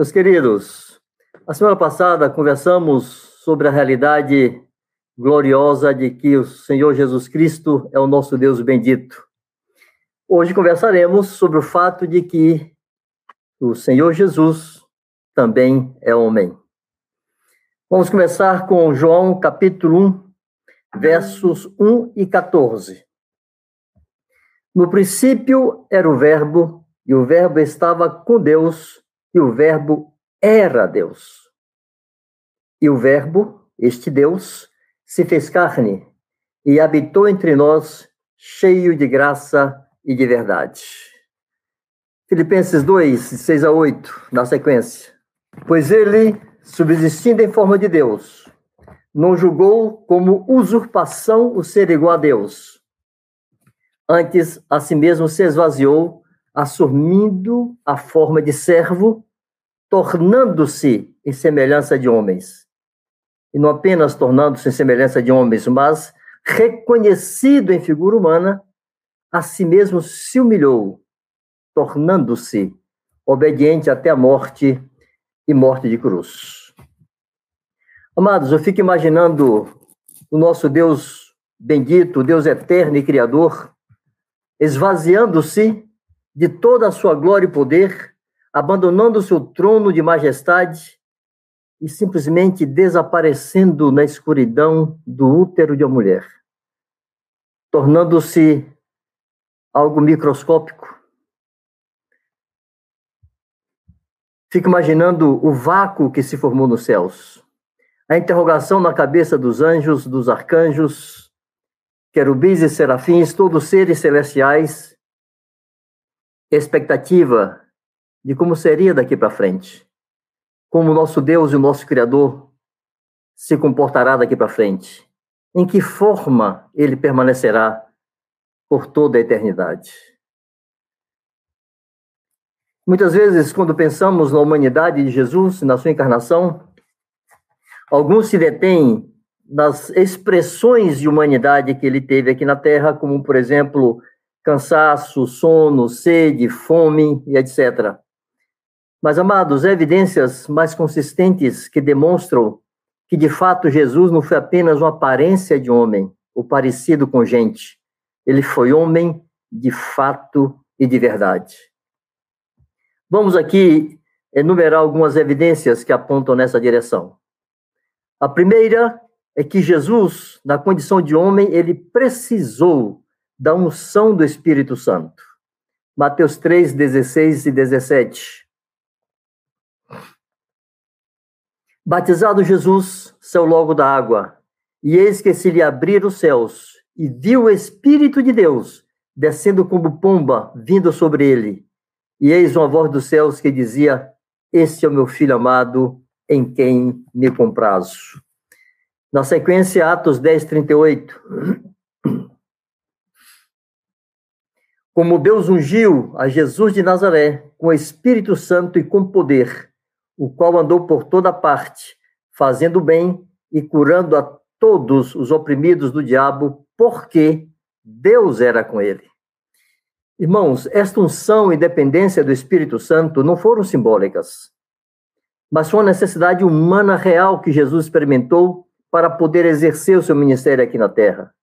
Meus queridos, a semana passada conversamos sobre a realidade gloriosa de que o Senhor Jesus Cristo é o nosso Deus bendito. Hoje conversaremos sobre o fato de que o Senhor Jesus também é homem. Vamos começar com João capítulo 1, versos 1 e 14. No princípio era o Verbo, e o Verbo estava com Deus, e o Verbo era Deus. E o Verbo, este Deus, se fez carne e habitou entre nós, cheio de graça e de verdade. Filipenses 2, 6 a 8, na sequência. Pois ele, subsistindo em forma de Deus, não julgou como usurpação o ser igual a Deus. Antes, a si mesmo se esvaziou, assumindo a forma de servo, tornando-se em semelhança de homens. E não apenas tornando-se em semelhança de homens, mas reconhecido em figura humana, a si mesmo se humilhou, tornando-se obediente até a morte e morte de cruz. Amados, eu fico imaginando o nosso Deus bendito, Deus eterno e criador, esvaziando-se de toda a sua glória e poder, abandonando seu trono de majestade e simplesmente desaparecendo na escuridão do útero de uma mulher, tornando-se algo microscópico. Fico imaginando o vácuo que se formou nos céus. A interrogação na cabeça dos anjos, dos arcanjos, querubins e serafins, todos seres celestiais, expectativa de como seria daqui para frente, como o nosso Deus e o nosso Criador se comportará daqui para frente, em que forma ele permanecerá por toda a eternidade. Muitas vezes, quando pensamos na humanidade de Jesus, na sua encarnação, alguns se detêm nas expressões de humanidade que ele teve aqui na Terra, como, por exemplo, cansaço, sono, sede, fome e etc. Mas, amados, evidências mais consistentes que demonstram que, de fato, Jesus não foi apenas uma aparência de homem, ou parecido com gente. Ele foi homem de fato e de verdade. Vamos aqui enumerar algumas evidências que apontam nessa direção. A primeira é que Jesus, na condição de homem, ele precisou da unção do Espírito Santo. Mateus 3, 16 e 17. Batizado Jesus, saiu logo da água, e eis que se lhe abriram os céus, e viu o Espírito de Deus descendo como pomba, vindo sobre ele. E eis uma voz dos céus que dizia: Este é o meu filho amado, em quem me comprazo. Na sequência, Atos 10, 38. como Deus ungiu a Jesus de Nazaré com o Espírito Santo e com poder, o qual andou por toda parte, fazendo bem e curando a todos os oprimidos do diabo, porque Deus era com ele. Irmãos, esta unção e dependência do Espírito Santo não foram simbólicas, mas foi uma necessidade humana real que Jesus experimentou para poder exercer o seu ministério aqui na terra.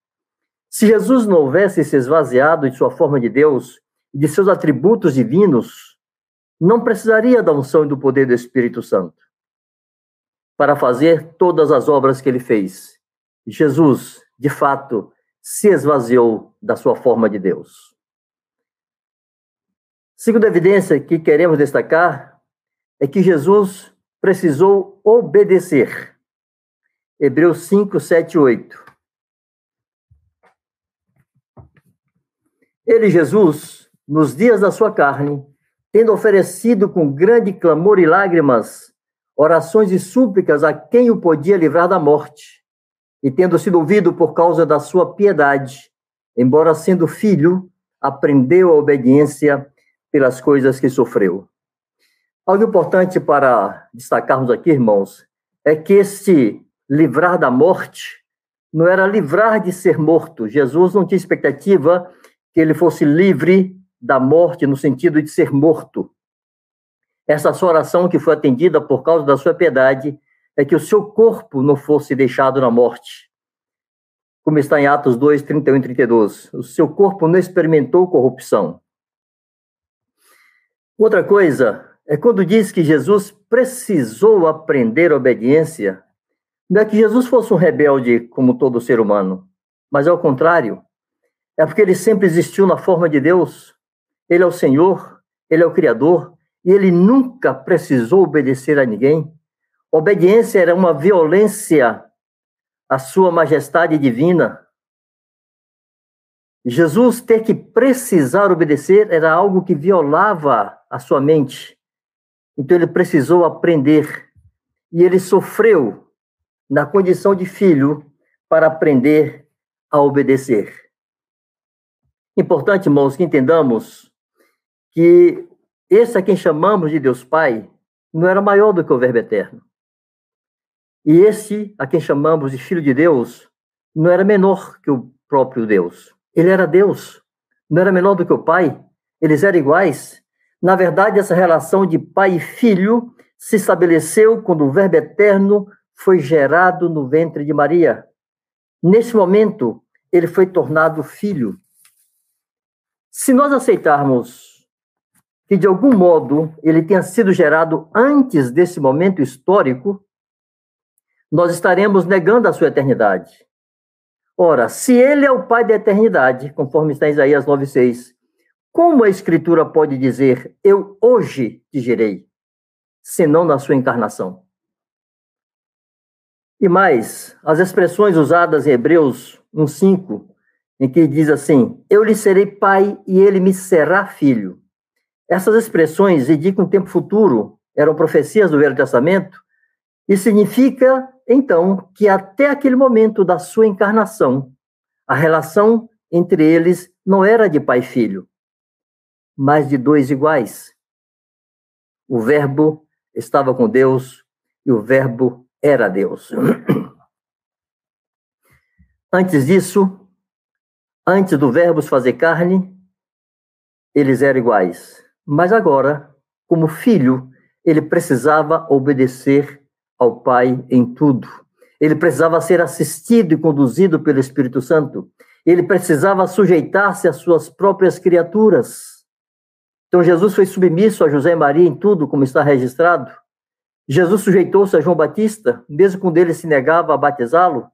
Se Jesus não houvesse se esvaziado de sua forma de Deus e de seus atributos divinos, não precisaria da unção e do poder do Espírito Santo para fazer todas as obras que ele fez. Jesus, de fato, se esvaziou da sua forma de Deus. Segunda evidência que queremos destacar é que Jesus precisou obedecer. Hebreus 5, 7 8. Ele, Jesus, nos dias da sua carne, tendo oferecido com grande clamor e lágrimas orações e súplicas a quem o podia livrar da morte, e tendo sido ouvido por causa da sua piedade, embora sendo filho, aprendeu a obediência pelas coisas que sofreu. Algo importante para destacarmos aqui, irmãos, é que este livrar da morte não era livrar de ser morto. Jesus não tinha expectativa que ele fosse livre da morte no sentido de ser morto. essa sua oração que foi atendida por causa da sua piedade é que o seu corpo não fosse deixado na morte. Como está em Atos 2, 31 e 32. O seu corpo não experimentou corrupção. Outra coisa é quando diz que Jesus precisou aprender obediência, não é que Jesus fosse um rebelde como todo ser humano, mas ao contrário, é porque ele sempre existiu na forma de Deus. Ele é o Senhor, ele é o Criador, e ele nunca precisou obedecer a ninguém. Obediência era uma violência à sua majestade divina. Jesus ter que precisar obedecer era algo que violava a sua mente. Então ele precisou aprender. E ele sofreu na condição de filho para aprender a obedecer. Importante, irmãos, que entendamos que esse a quem chamamos de Deus Pai não era maior do que o Verbo Eterno. E esse a quem chamamos de Filho de Deus não era menor que o próprio Deus. Ele era Deus, não era menor do que o Pai, eles eram iguais. Na verdade, essa relação de pai e filho se estabeleceu quando o Verbo Eterno foi gerado no ventre de Maria. Nesse momento, ele foi tornado filho. Se nós aceitarmos que de algum modo ele tenha sido gerado antes desse momento histórico, nós estaremos negando a sua eternidade. Ora, se ele é o Pai da eternidade, conforme está em Isaías 9,6, como a Escritura pode dizer, eu hoje te gerei, senão na sua encarnação? E mais, as expressões usadas em Hebreus 1,5, em que diz assim: Eu lhe serei pai e ele me será filho. Essas expressões indicam um tempo futuro, eram profecias do Velho Testamento, e significa, então, que até aquele momento da sua encarnação, a relação entre eles não era de pai e filho, mas de dois iguais. O Verbo estava com Deus e o Verbo era Deus. Antes disso, antes do Verbo se fazer carne, eles eram iguais. Mas agora, como filho, ele precisava obedecer ao Pai em tudo. Ele precisava ser assistido e conduzido pelo Espírito Santo. Ele precisava sujeitar-se às suas próprias criaturas. Então Jesus foi submisso a José e Maria em tudo, como está registrado. Jesus sujeitou-se a João Batista, mesmo quando ele se negava a batizá-lo.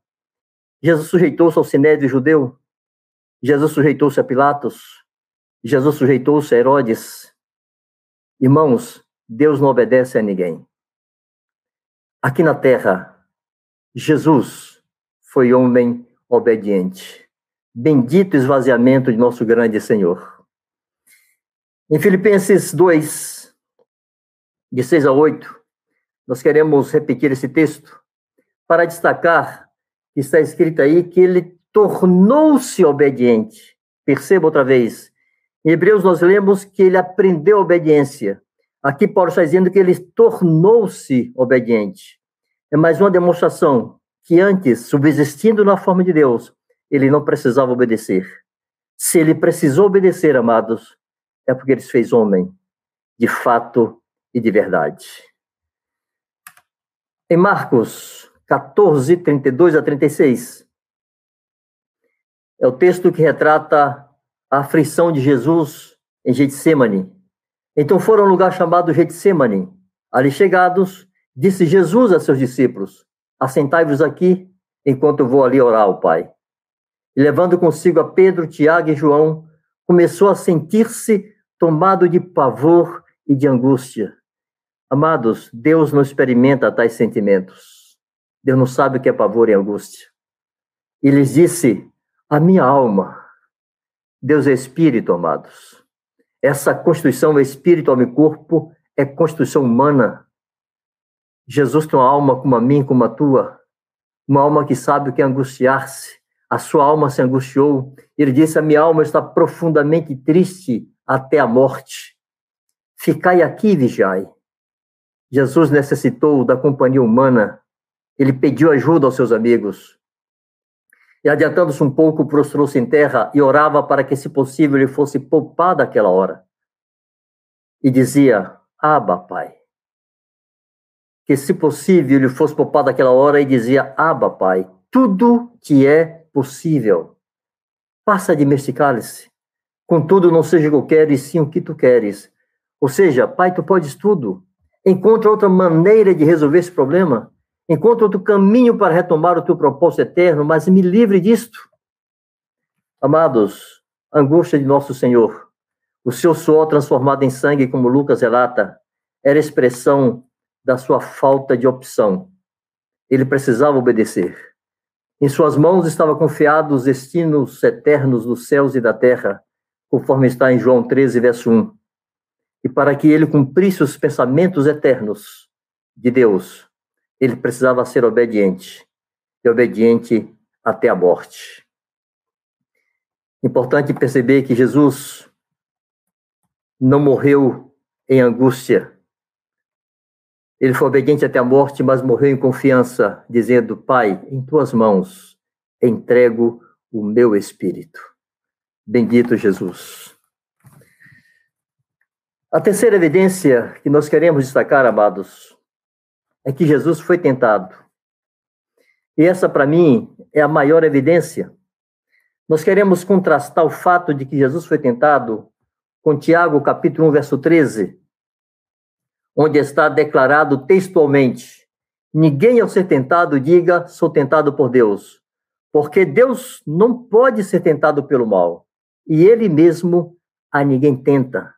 Jesus sujeitou-se ao sinédrio judeu. Jesus sujeitou-se a Pilatos. Jesus sujeitou-se a Herodes. Irmãos, Deus não obedece a ninguém. Aqui na terra, Jesus foi homem obediente. Bendito esvaziamento de nosso grande Senhor. Em Filipenses 2, de 6 a 8, nós queremos repetir esse texto para destacar que está escrito aí que ele tornou-se obediente. Perceba outra vez, em Hebreus nós lemos que ele aprendeu obediência. Aqui Paulo está dizendo que ele tornou-se obediente. É mais uma demonstração que antes, subsistindo na forma de Deus, ele não precisava obedecer. Se ele precisou obedecer, amados, é porque ele se fez homem, de fato e de verdade. Em Marcos 14, 32 a 36, é o texto que retrata a aflição de Jesus em Getsemane. Então foram a um lugar chamado Getsemane. Ali chegados, disse Jesus a seus discípulos: Assentai-vos aqui, enquanto eu vou ali orar ao Pai. E levando consigo a Pedro, Tiago e João, começou a sentir-se tomado de pavor e de angústia. Amados, Deus não experimenta tais sentimentos. Deus não sabe o que é pavor e angústia. E lhes disse: A minha alma Deus é espírito, amados. Essa constituição espírito, alma e corpo é constituição humana. Jesus tem uma alma como a minha, como a tua, uma alma que sabe o que é angustiar-se. A sua alma se angustiou. Ele disse: A minha alma está profundamente triste até a morte. Ficai aqui e vigiai. Jesus necessitou da companhia humana. Ele pediu ajuda aos seus amigos. E adiantando-se um pouco, prostrou-se em terra e orava para que, se possível, ele fosse poupado aquela hora. E dizia: Abba, Pai. Que, se possível, ele fosse poupado daquela hora e dizia: Abba, Pai, tudo que é possível. Passa de este cálice. Contudo, não seja o que eu quero, e sim o que tu queres. Ou seja, Pai, tu podes tudo. Encontra outra maneira de resolver esse problema. Encontra outro caminho para retomar o teu propósito eterno, mas me livre disto. Amados, angústia de nosso Senhor, o seu suor transformado em sangue, como Lucas relata, era expressão da sua falta de opção. Ele precisava obedecer. Em suas mãos estava confiado os destinos eternos dos céus e da terra, conforme está em João 13, verso 1 e para que ele cumprisse os pensamentos eternos de Deus, ele precisava ser obediente, e obediente até a morte. Importante perceber que Jesus não morreu em angústia. Ele foi obediente até a morte, mas morreu em confiança, dizendo: Pai, em tuas mãos entrego o meu espírito. Bendito Jesus. A terceira evidência que nós queremos destacar, amados, é que Jesus foi tentado. E essa, para mim, é a maior evidência. Nós queremos contrastar o fato de que Jesus foi tentado com Tiago, capítulo 1, verso 13, onde está declarado textualmente: Ninguém ao ser tentado diga, sou tentado por Deus, porque Deus não pode ser tentado pelo mal, e ele mesmo a ninguém tenta.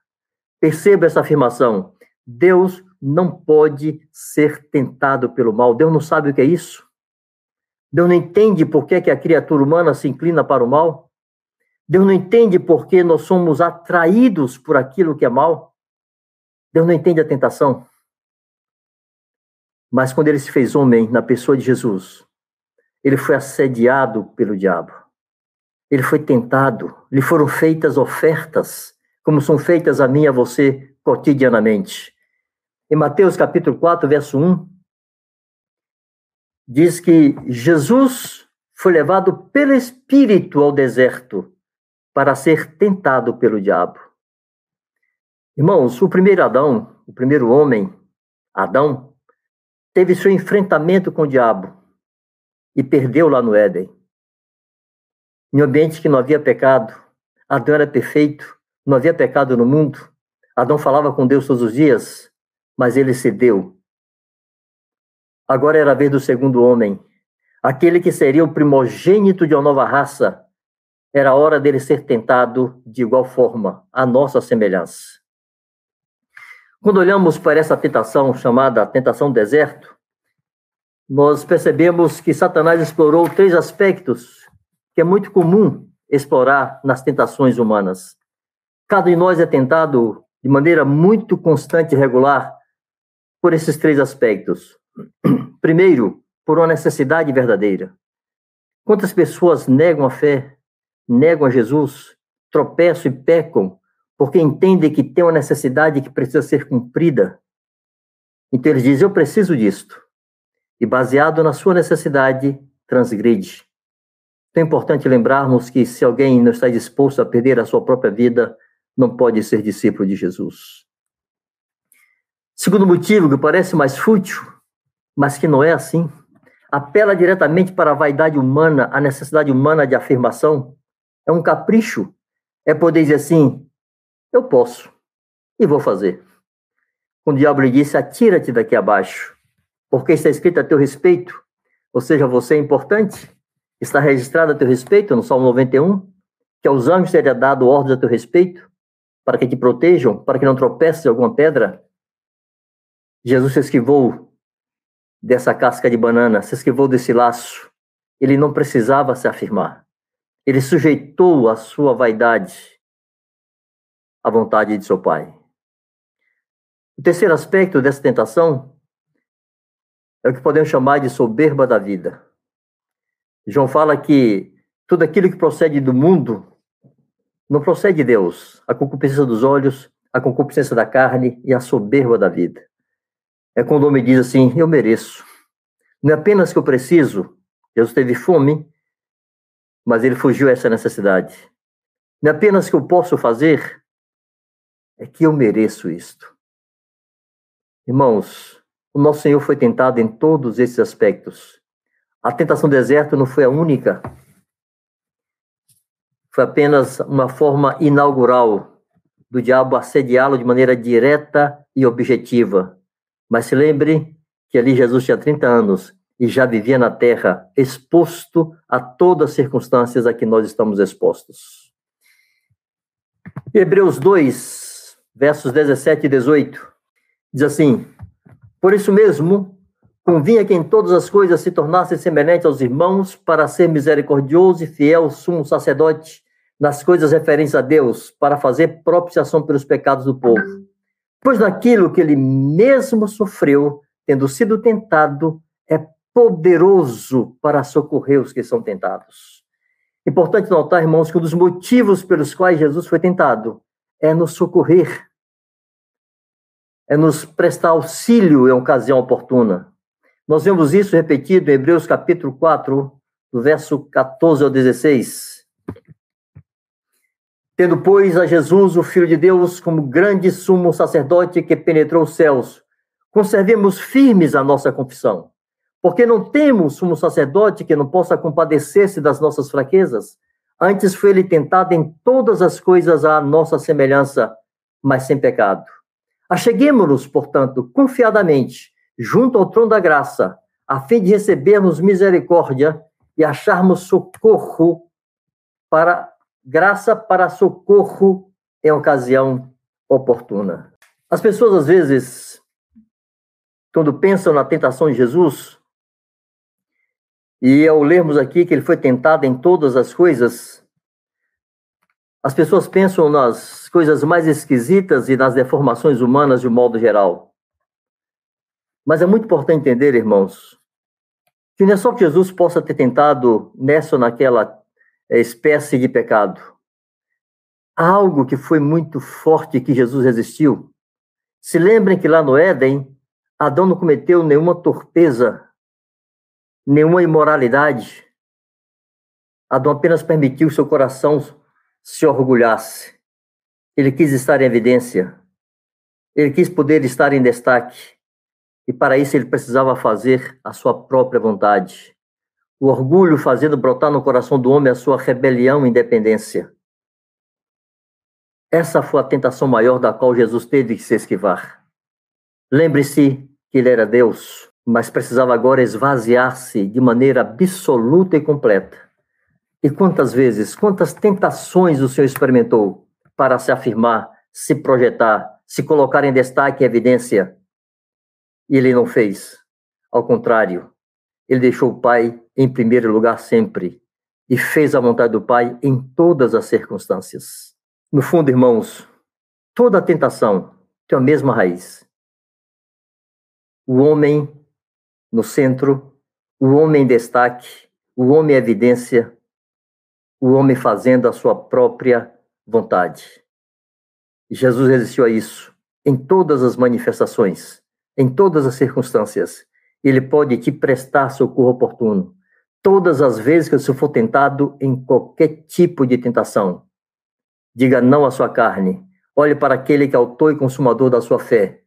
Perceba essa afirmação. Deus não pode ser tentado pelo mal. Deus não sabe o que é isso. Deus não entende por que, que a criatura humana se inclina para o mal. Deus não entende por que nós somos atraídos por aquilo que é mal. Deus não entende a tentação. Mas quando ele se fez homem na pessoa de Jesus, ele foi assediado pelo diabo. Ele foi tentado, lhe foram feitas ofertas como são feitas a mim e a você cotidianamente. Em Mateus capítulo 4, verso 1, diz que Jesus foi levado pelo Espírito ao deserto para ser tentado pelo diabo. Irmãos, o primeiro Adão, o primeiro homem, Adão, teve seu enfrentamento com o diabo e perdeu lá no Éden. Em um ambiente que não havia pecado, Adão era perfeito, não havia pecado no mundo. Adão falava com Deus todos os dias, mas ele cedeu. Agora era a vez do segundo homem, aquele que seria o primogênito de uma nova raça. Era a hora dele ser tentado de igual forma, à nossa semelhança. Quando olhamos para essa tentação chamada tentação deserto, nós percebemos que Satanás explorou três aspectos que é muito comum explorar nas tentações humanas. Cada de nós é tentado de maneira muito constante e regular por esses três aspectos. Primeiro, por uma necessidade verdadeira. Quantas pessoas negam a fé, negam a Jesus, tropeçam e pecam porque entendem que tem uma necessidade que precisa ser cumprida? Então eles dizem: Eu preciso disto. E baseado na sua necessidade, transgride. Então é importante lembrarmos que se alguém não está disposto a perder a sua própria vida, não pode ser discípulo de Jesus. Segundo motivo, que parece mais fútil, mas que não é assim, apela diretamente para a vaidade humana, a necessidade humana de afirmação. É um capricho. É poder dizer assim: eu posso e vou fazer. O diabo lhe disse: atira-te daqui abaixo, porque está escrito a teu respeito, ou seja, você é importante, está registrado a teu respeito no Salmo 91, que aos anjos seria dado ordens a teu respeito para que te protejam, para que não tropece alguma pedra. Jesus se esquivou dessa casca de banana, se esquivou desse laço. Ele não precisava se afirmar. Ele sujeitou a sua vaidade à vontade de seu pai. O terceiro aspecto dessa tentação é o que podemos chamar de soberba da vida. João fala que tudo aquilo que procede do mundo não procede de Deus a concupiscência dos olhos, a concupiscência da carne e a soberba da vida. É quando o homem diz assim: Eu mereço. Não é apenas que eu preciso, Jesus teve fome, mas ele fugiu a essa necessidade. Não é apenas que eu posso fazer, é que eu mereço isto. Irmãos, o nosso Senhor foi tentado em todos esses aspectos. A tentação do deserto não foi a única. Foi apenas uma forma inaugural do diabo assediá-lo de maneira direta e objetiva. Mas se lembre que ali Jesus tinha 30 anos e já vivia na terra, exposto a todas as circunstâncias a que nós estamos expostos. Hebreus 2, versos 17 e 18, diz assim: Por isso mesmo, convinha que em todas as coisas se tornasse semelhante aos irmãos, para ser misericordioso e fiel sumo sacerdote nas coisas referentes a Deus, para fazer propiciação pelos pecados do povo. Pois naquilo que ele mesmo sofreu, tendo sido tentado, é poderoso para socorrer os que são tentados. Importante notar, irmãos, que um dos motivos pelos quais Jesus foi tentado é nos socorrer, é nos prestar auxílio em ocasião oportuna. Nós vemos isso repetido em Hebreus capítulo 4, do verso 14 ao 16. Tendo, pois, a Jesus, o Filho de Deus, como grande sumo sacerdote que penetrou os céus, conservemos firmes a nossa confissão. Porque não temos sumo sacerdote que não possa compadecer-se das nossas fraquezas. Antes foi ele tentado em todas as coisas à nossa semelhança, mas sem pecado. Acheguemos-nos, portanto, confiadamente, junto ao trono da graça, a fim de recebermos misericórdia e acharmos socorro para graça para socorro em ocasião oportuna. As pessoas às vezes quando pensam na tentação de Jesus, e ao lermos aqui que ele foi tentado em todas as coisas, as pessoas pensam nas coisas mais esquisitas e nas deformações humanas de um modo geral. Mas é muito importante entender, irmãos, que não é só que Jesus possa ter tentado nessa ou naquela espécie de pecado. Algo que foi muito forte que Jesus resistiu. Se lembrem que lá no Éden, Adão não cometeu nenhuma torpeza, nenhuma imoralidade. Adão apenas permitiu que seu coração se orgulhasse. Ele quis estar em evidência. Ele quis poder estar em destaque. E para isso ele precisava fazer a sua própria vontade. O orgulho fazendo brotar no coração do homem a sua rebelião e independência. Essa foi a tentação maior da qual Jesus teve que se esquivar. Lembre-se que ele era Deus, mas precisava agora esvaziar-se de maneira absoluta e completa. E quantas vezes, quantas tentações o Senhor experimentou para se afirmar, se projetar, se colocar em destaque e evidência? E ele não fez. Ao contrário, ele deixou o Pai em primeiro lugar sempre e fez a vontade do Pai em todas as circunstâncias. No fundo, irmãos, toda tentação tem a mesma raiz o homem no centro, o homem em destaque, o homem em evidência, o homem fazendo a sua própria vontade. Jesus resistiu a isso em todas as manifestações, em todas as circunstâncias. Ele pode te prestar socorro oportuno. Todas as vezes que você for tentado em qualquer tipo de tentação, diga não à sua carne. Olhe para aquele que é autor e consumador da sua fé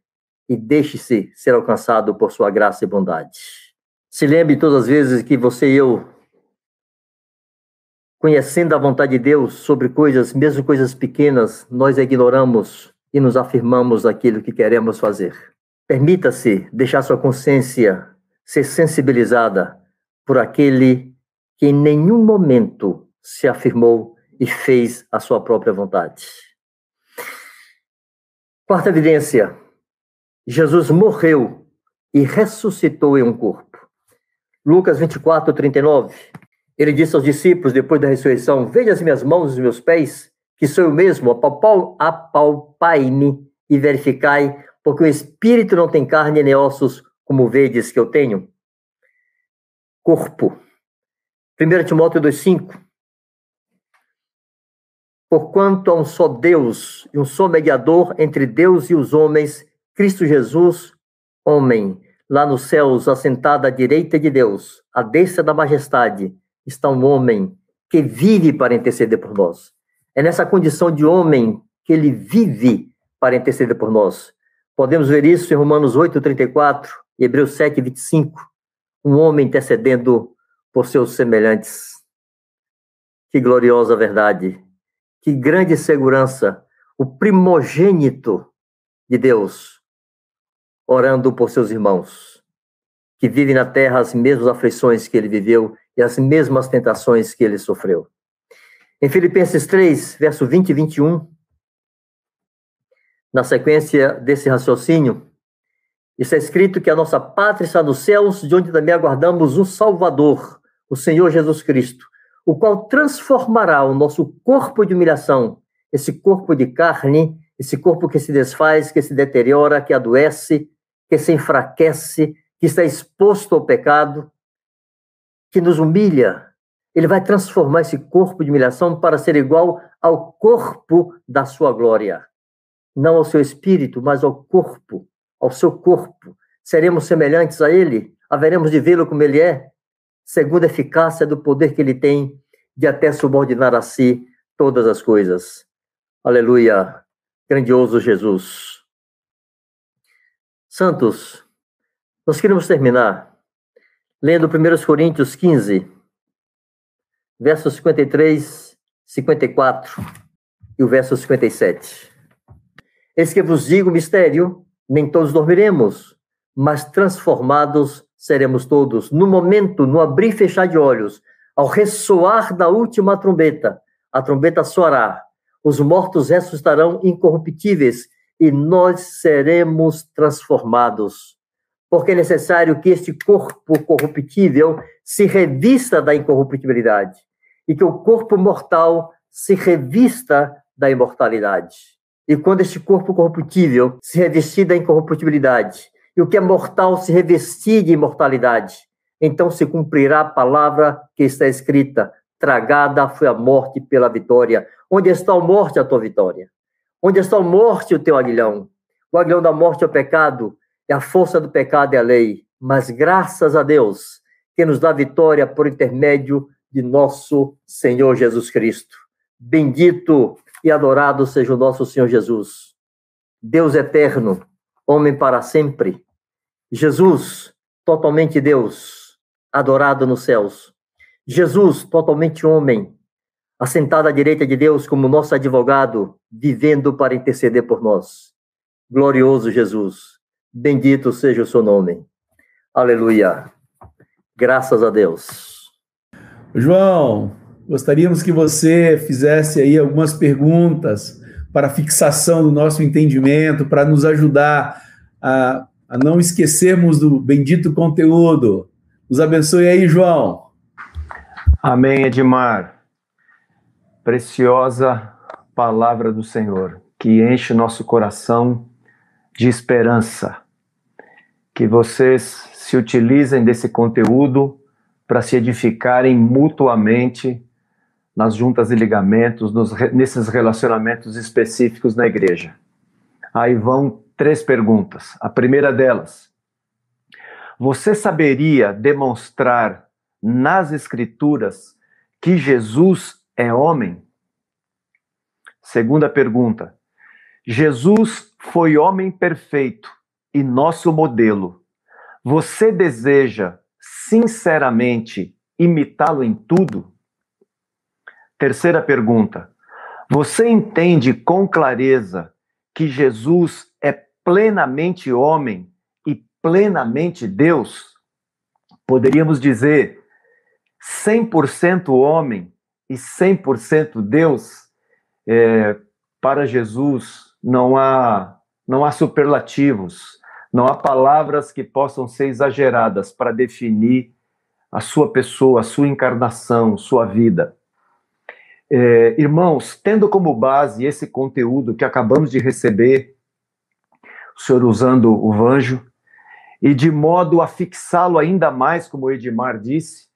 e deixe-se ser alcançado por sua graça e bondade. Se lembre todas as vezes que você e eu, conhecendo a vontade de Deus sobre coisas, mesmo coisas pequenas, nós ignoramos e nos afirmamos aquilo que queremos fazer. Permita-se deixar sua consciência ser sensibilizada por aquele que em nenhum momento se afirmou e fez a sua própria vontade. Quarta evidência, Jesus morreu e ressuscitou em um corpo. Lucas 24, 39. Ele disse aos discípulos, depois da ressurreição: Veja as minhas mãos e os meus pés, que sou eu mesmo, apalpai-me e verificai, porque o espírito não tem carne nem ossos, como vedes que eu tenho. Corpo. 1 Timóteo 2,5. Porquanto há um só Deus e um só mediador entre Deus e os homens, Cristo Jesus, homem, lá nos céus, assentado à direita de Deus, à destra da majestade, está um homem que vive para interceder por nós. É nessa condição de homem que ele vive para interceder por nós. Podemos ver isso em Romanos 8, 34 e Hebreus 7, 25. Um homem intercedendo por seus semelhantes. Que gloriosa verdade. Que grande segurança. O primogênito de Deus orando por seus irmãos, que vivem na terra as mesmas aflições que ele viveu e as mesmas tentações que ele sofreu. Em Filipenses 3, verso 20 e 21, na sequência desse raciocínio, está escrito que a nossa pátria está nos céus, de onde também aguardamos o Salvador, o Senhor Jesus Cristo, o qual transformará o nosso corpo de humilhação, esse corpo de carne, esse corpo que se desfaz, que se deteriora, que adoece, que se enfraquece, que está exposto ao pecado, que nos humilha. Ele vai transformar esse corpo de humilhação para ser igual ao corpo da sua glória não ao seu espírito, mas ao corpo, ao seu corpo. Seremos semelhantes a ele? Haveremos de vê-lo como ele é? Segundo a eficácia do poder que ele tem de até subordinar a si todas as coisas. Aleluia. Grandioso Jesus. Santos, nós queremos terminar lendo 1 Coríntios 15, versos 53, 54 e o verso 57. Eis que vos digo mistério, nem todos dormiremos, mas transformados seremos todos. No momento, no abrir e fechar de olhos, ao ressoar da última trombeta, a trombeta soará, os mortos ressuscitarão incorruptíveis e nós seremos transformados. Porque é necessário que este corpo corruptível se revista da incorruptibilidade e que o corpo mortal se revista da imortalidade. E quando este corpo corruptível se revestir da incorruptibilidade, e o que é mortal se revestir de imortalidade, então se cumprirá a palavra que está escrita: tragada foi a morte pela vitória. Onde está a morte, a tua vitória? Onde está a morte, o teu aguilhão? O aguilhão da morte é o pecado, e a força do pecado é a lei. Mas graças a Deus, que nos dá vitória por intermédio de nosso Senhor Jesus Cristo. Bendito e adorado seja o nosso Senhor Jesus. Deus eterno, homem para sempre. Jesus, totalmente Deus, adorado nos céus. Jesus, totalmente homem, assentado à direita de Deus como nosso advogado, vivendo para interceder por nós. Glorioso Jesus, bendito seja o seu nome. Aleluia. Graças a Deus. João, Gostaríamos que você fizesse aí algumas perguntas para fixação do nosso entendimento, para nos ajudar a, a não esquecermos do bendito conteúdo. Nos abençoe aí, João. Amém, Edmar. Preciosa palavra do Senhor, que enche nosso coração de esperança. Que vocês se utilizem desse conteúdo para se edificarem mutuamente nas juntas e ligamentos, nos, nesses relacionamentos específicos na igreja. Aí vão três perguntas. A primeira delas: Você saberia demonstrar nas Escrituras que Jesus é homem? Segunda pergunta: Jesus foi homem perfeito e nosso modelo. Você deseja sinceramente imitá-lo em tudo? Terceira pergunta. Você entende com clareza que Jesus é plenamente homem e plenamente Deus? Poderíamos dizer 100% homem e 100% Deus? É, para Jesus não há não há superlativos, não há palavras que possam ser exageradas para definir a sua pessoa, a sua encarnação, sua vida. É, irmãos, tendo como base esse conteúdo que acabamos de receber, o senhor usando o vanjo, e de modo a fixá-lo ainda mais, como o Edmar disse,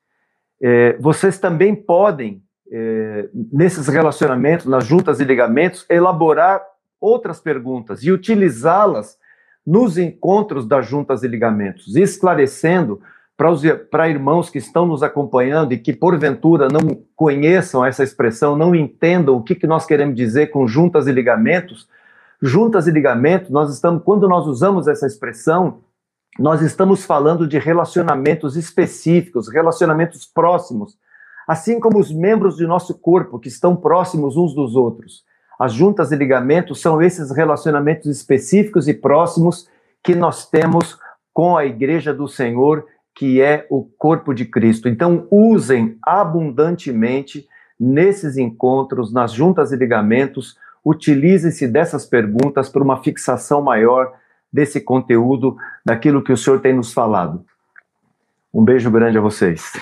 é, vocês também podem, é, nesses relacionamentos, nas juntas e ligamentos, elaborar outras perguntas e utilizá-las nos encontros das juntas e ligamentos, esclarecendo para irmãos que estão nos acompanhando e que porventura não conheçam essa expressão, não entendam o que, que nós queremos dizer com juntas e ligamentos, Juntas e ligamentos, nós estamos, quando nós usamos essa expressão, nós estamos falando de relacionamentos específicos, relacionamentos próximos, assim como os membros de nosso corpo que estão próximos uns dos outros. As juntas e ligamentos são esses relacionamentos específicos e próximos que nós temos com a igreja do Senhor, que é o corpo de Cristo. Então, usem abundantemente nesses encontros, nas juntas e ligamentos, utilize-se dessas perguntas para uma fixação maior desse conteúdo, daquilo que o Senhor tem nos falado. Um beijo grande a vocês.